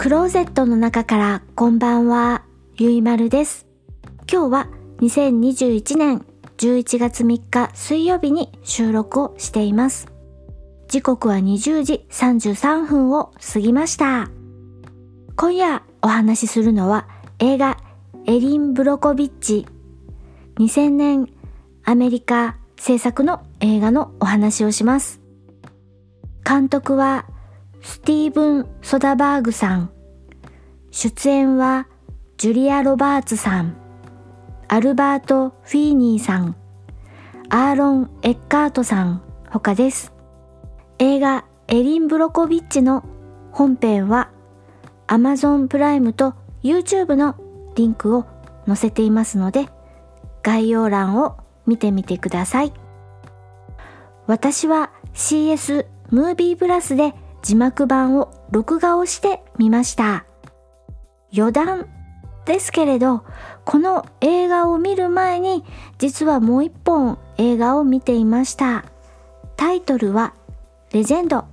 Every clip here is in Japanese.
クローゼットの中からこんばんは、ゆいまるです。今日は2021年11月3日水曜日に収録をしています。時刻は20時33分を過ぎました。今夜お話しするのは映画エリン・ブロコビッチ2000年アメリカ制作の映画のお話をします。監督はスティーブン・ソダバーグさん。出演はジュリア・ロバーツさん。アルバート・フィーニーさん。アーロン・エッカートさん他です。映画エリン・ブロコビッチの本編は Amazon プライムと YouTube のリンクを載せていますので概要欄を見てみてください。私は CS ムービープラスで字幕版を録画をしてみました。余談ですけれど、この映画を見る前に実はもう一本映画を見ていました。タイトルはレジェンド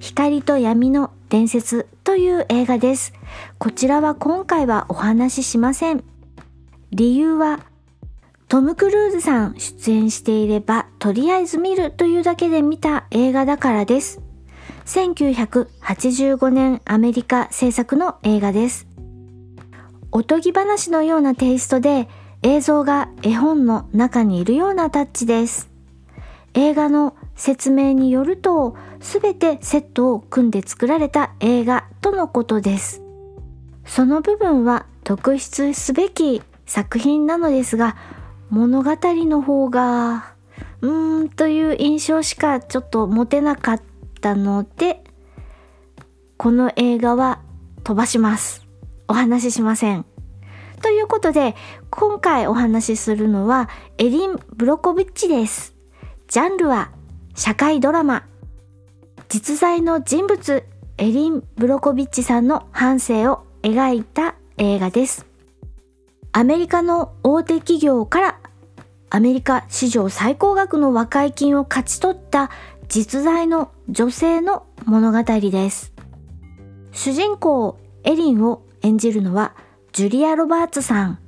光と闇の伝説という映画です。こちらは今回はお話ししません。理由はトム・クルーズさん出演していればとりあえず見るというだけで見た映画だからです。1985年アメリカ制作の映画です。おとぎ話のようなテイストで映像が絵本の中にいるようなタッチです。映画の説明によるとすべてセットを組んで作られた映画とのことです。その部分は特筆すべき作品なのですが物語の方がうーんという印象しかちょっと持てなかったたのでこの映画は飛ばします。お話ししません。ということで今回お話しするのはエリン・ブロコビッチです。ジャンルは社会ドラマ。実在の人物エリン・ブロコビッチさんの半生を描いた映画です。アメリカの大手企業からアメリカ史上最高額の和解金を勝ち取った実在の女性の物語です。主人公エリンを演じるのはジュリア・ロバーツさん。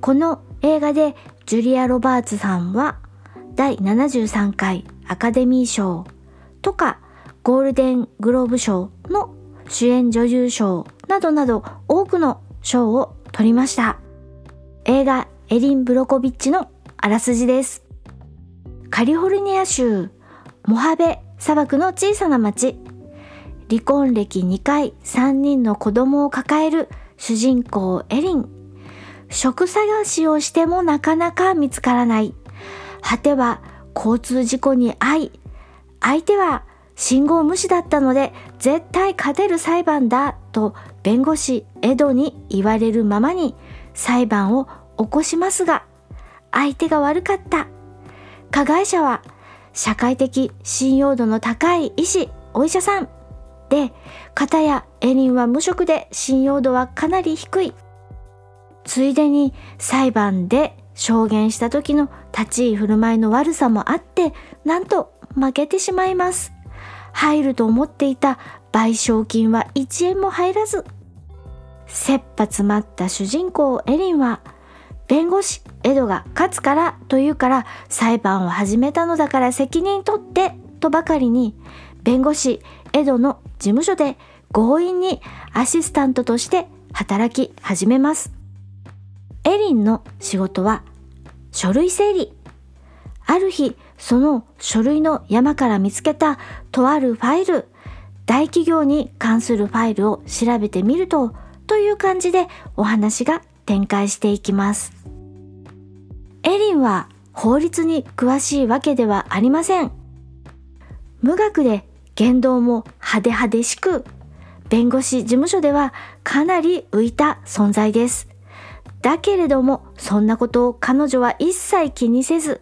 この映画でジュリア・ロバーツさんは第73回アカデミー賞とかゴールデングローブ賞の主演女優賞などなど多くの賞を取りました。映画エリン・ブロコビッチのあらすじです。カリフォルニア州モハベ砂漠の小さな町。離婚歴2回3人の子供を抱える主人公エリン。職探しをしてもなかなか見つからない。果ては交通事故に遭い、相手は信号無視だったので絶対勝てる裁判だと弁護士エドに言われるままに裁判を起こしますが相手が悪かった加害者は社会的信用度の高い医師お医者さんで片やエリンは無職で信用度はかなり低い。ついでに裁判で証言した時の立ち居振る舞いの悪さもあってなんと負けてしまいます。入ると思っていた賠償金は1円も入らず。切羽詰まった主人公エリンは弁護士エドが勝つからというから裁判を始めたのだから責任取ってとばかりに弁護士エドの事務所で強引にアシスタントとして働き始めます。エリンの仕事は書類整理。ある日その書類の山から見つけたとあるファイル大企業に関するファイルを調べてみるとという感じでお話が展開していきます。エリンは法律に詳しいわけではありません。無学で言動も派手派手しく、弁護士事務所ではかなり浮いた存在です。だけれども、そんなことを彼女は一切気にせず、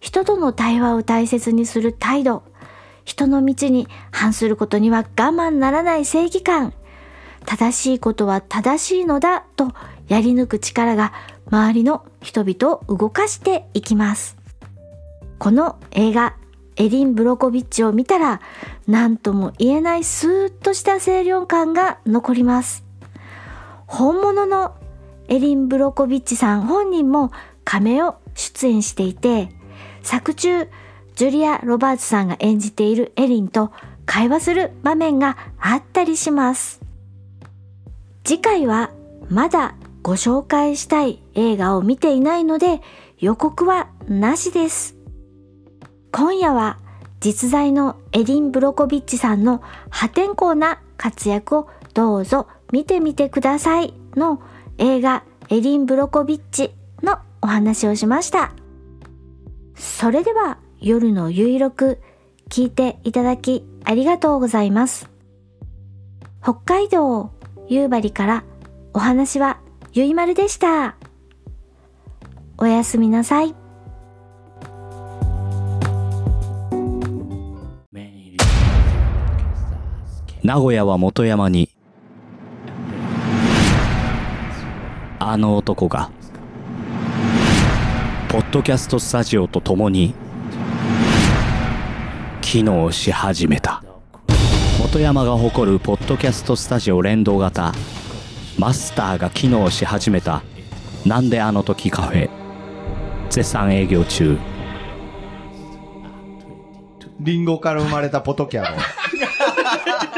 人との対話を大切にする態度、人の道に反することには我慢ならない正義感、正しいことは正しいのだとやり抜く力が周りの人々を動かしていきます。この映画エリン・ブロコビッチを見たら何とも言えないスーッとした清涼感が残ります本物のエリン・ブロコビッチさん本人も亀を出演していて作中ジュリア・ロバーツさんが演じているエリンと会話する場面があったりします次回はまだご紹介したい映画を見ていないので予告はなしです今夜は実在のエリン・ブロコビッチさんの破天荒な活躍をどうぞ見てみてくださいの映画エリン・ブロコビッチのお話をしました。それでは夜のゆいろく聞いていただきありがとうございます。北海道夕張からお話はゆいまるでした。おやすみなさい。名古屋は元山にあの男がポッドキャストスタジオと共に機能し始めた本山が誇るポッドキャストスタジオ連動型。マスターが機能し始めた。なんであの時カフェ。絶賛営業中。リンゴから生まれたポトキャロ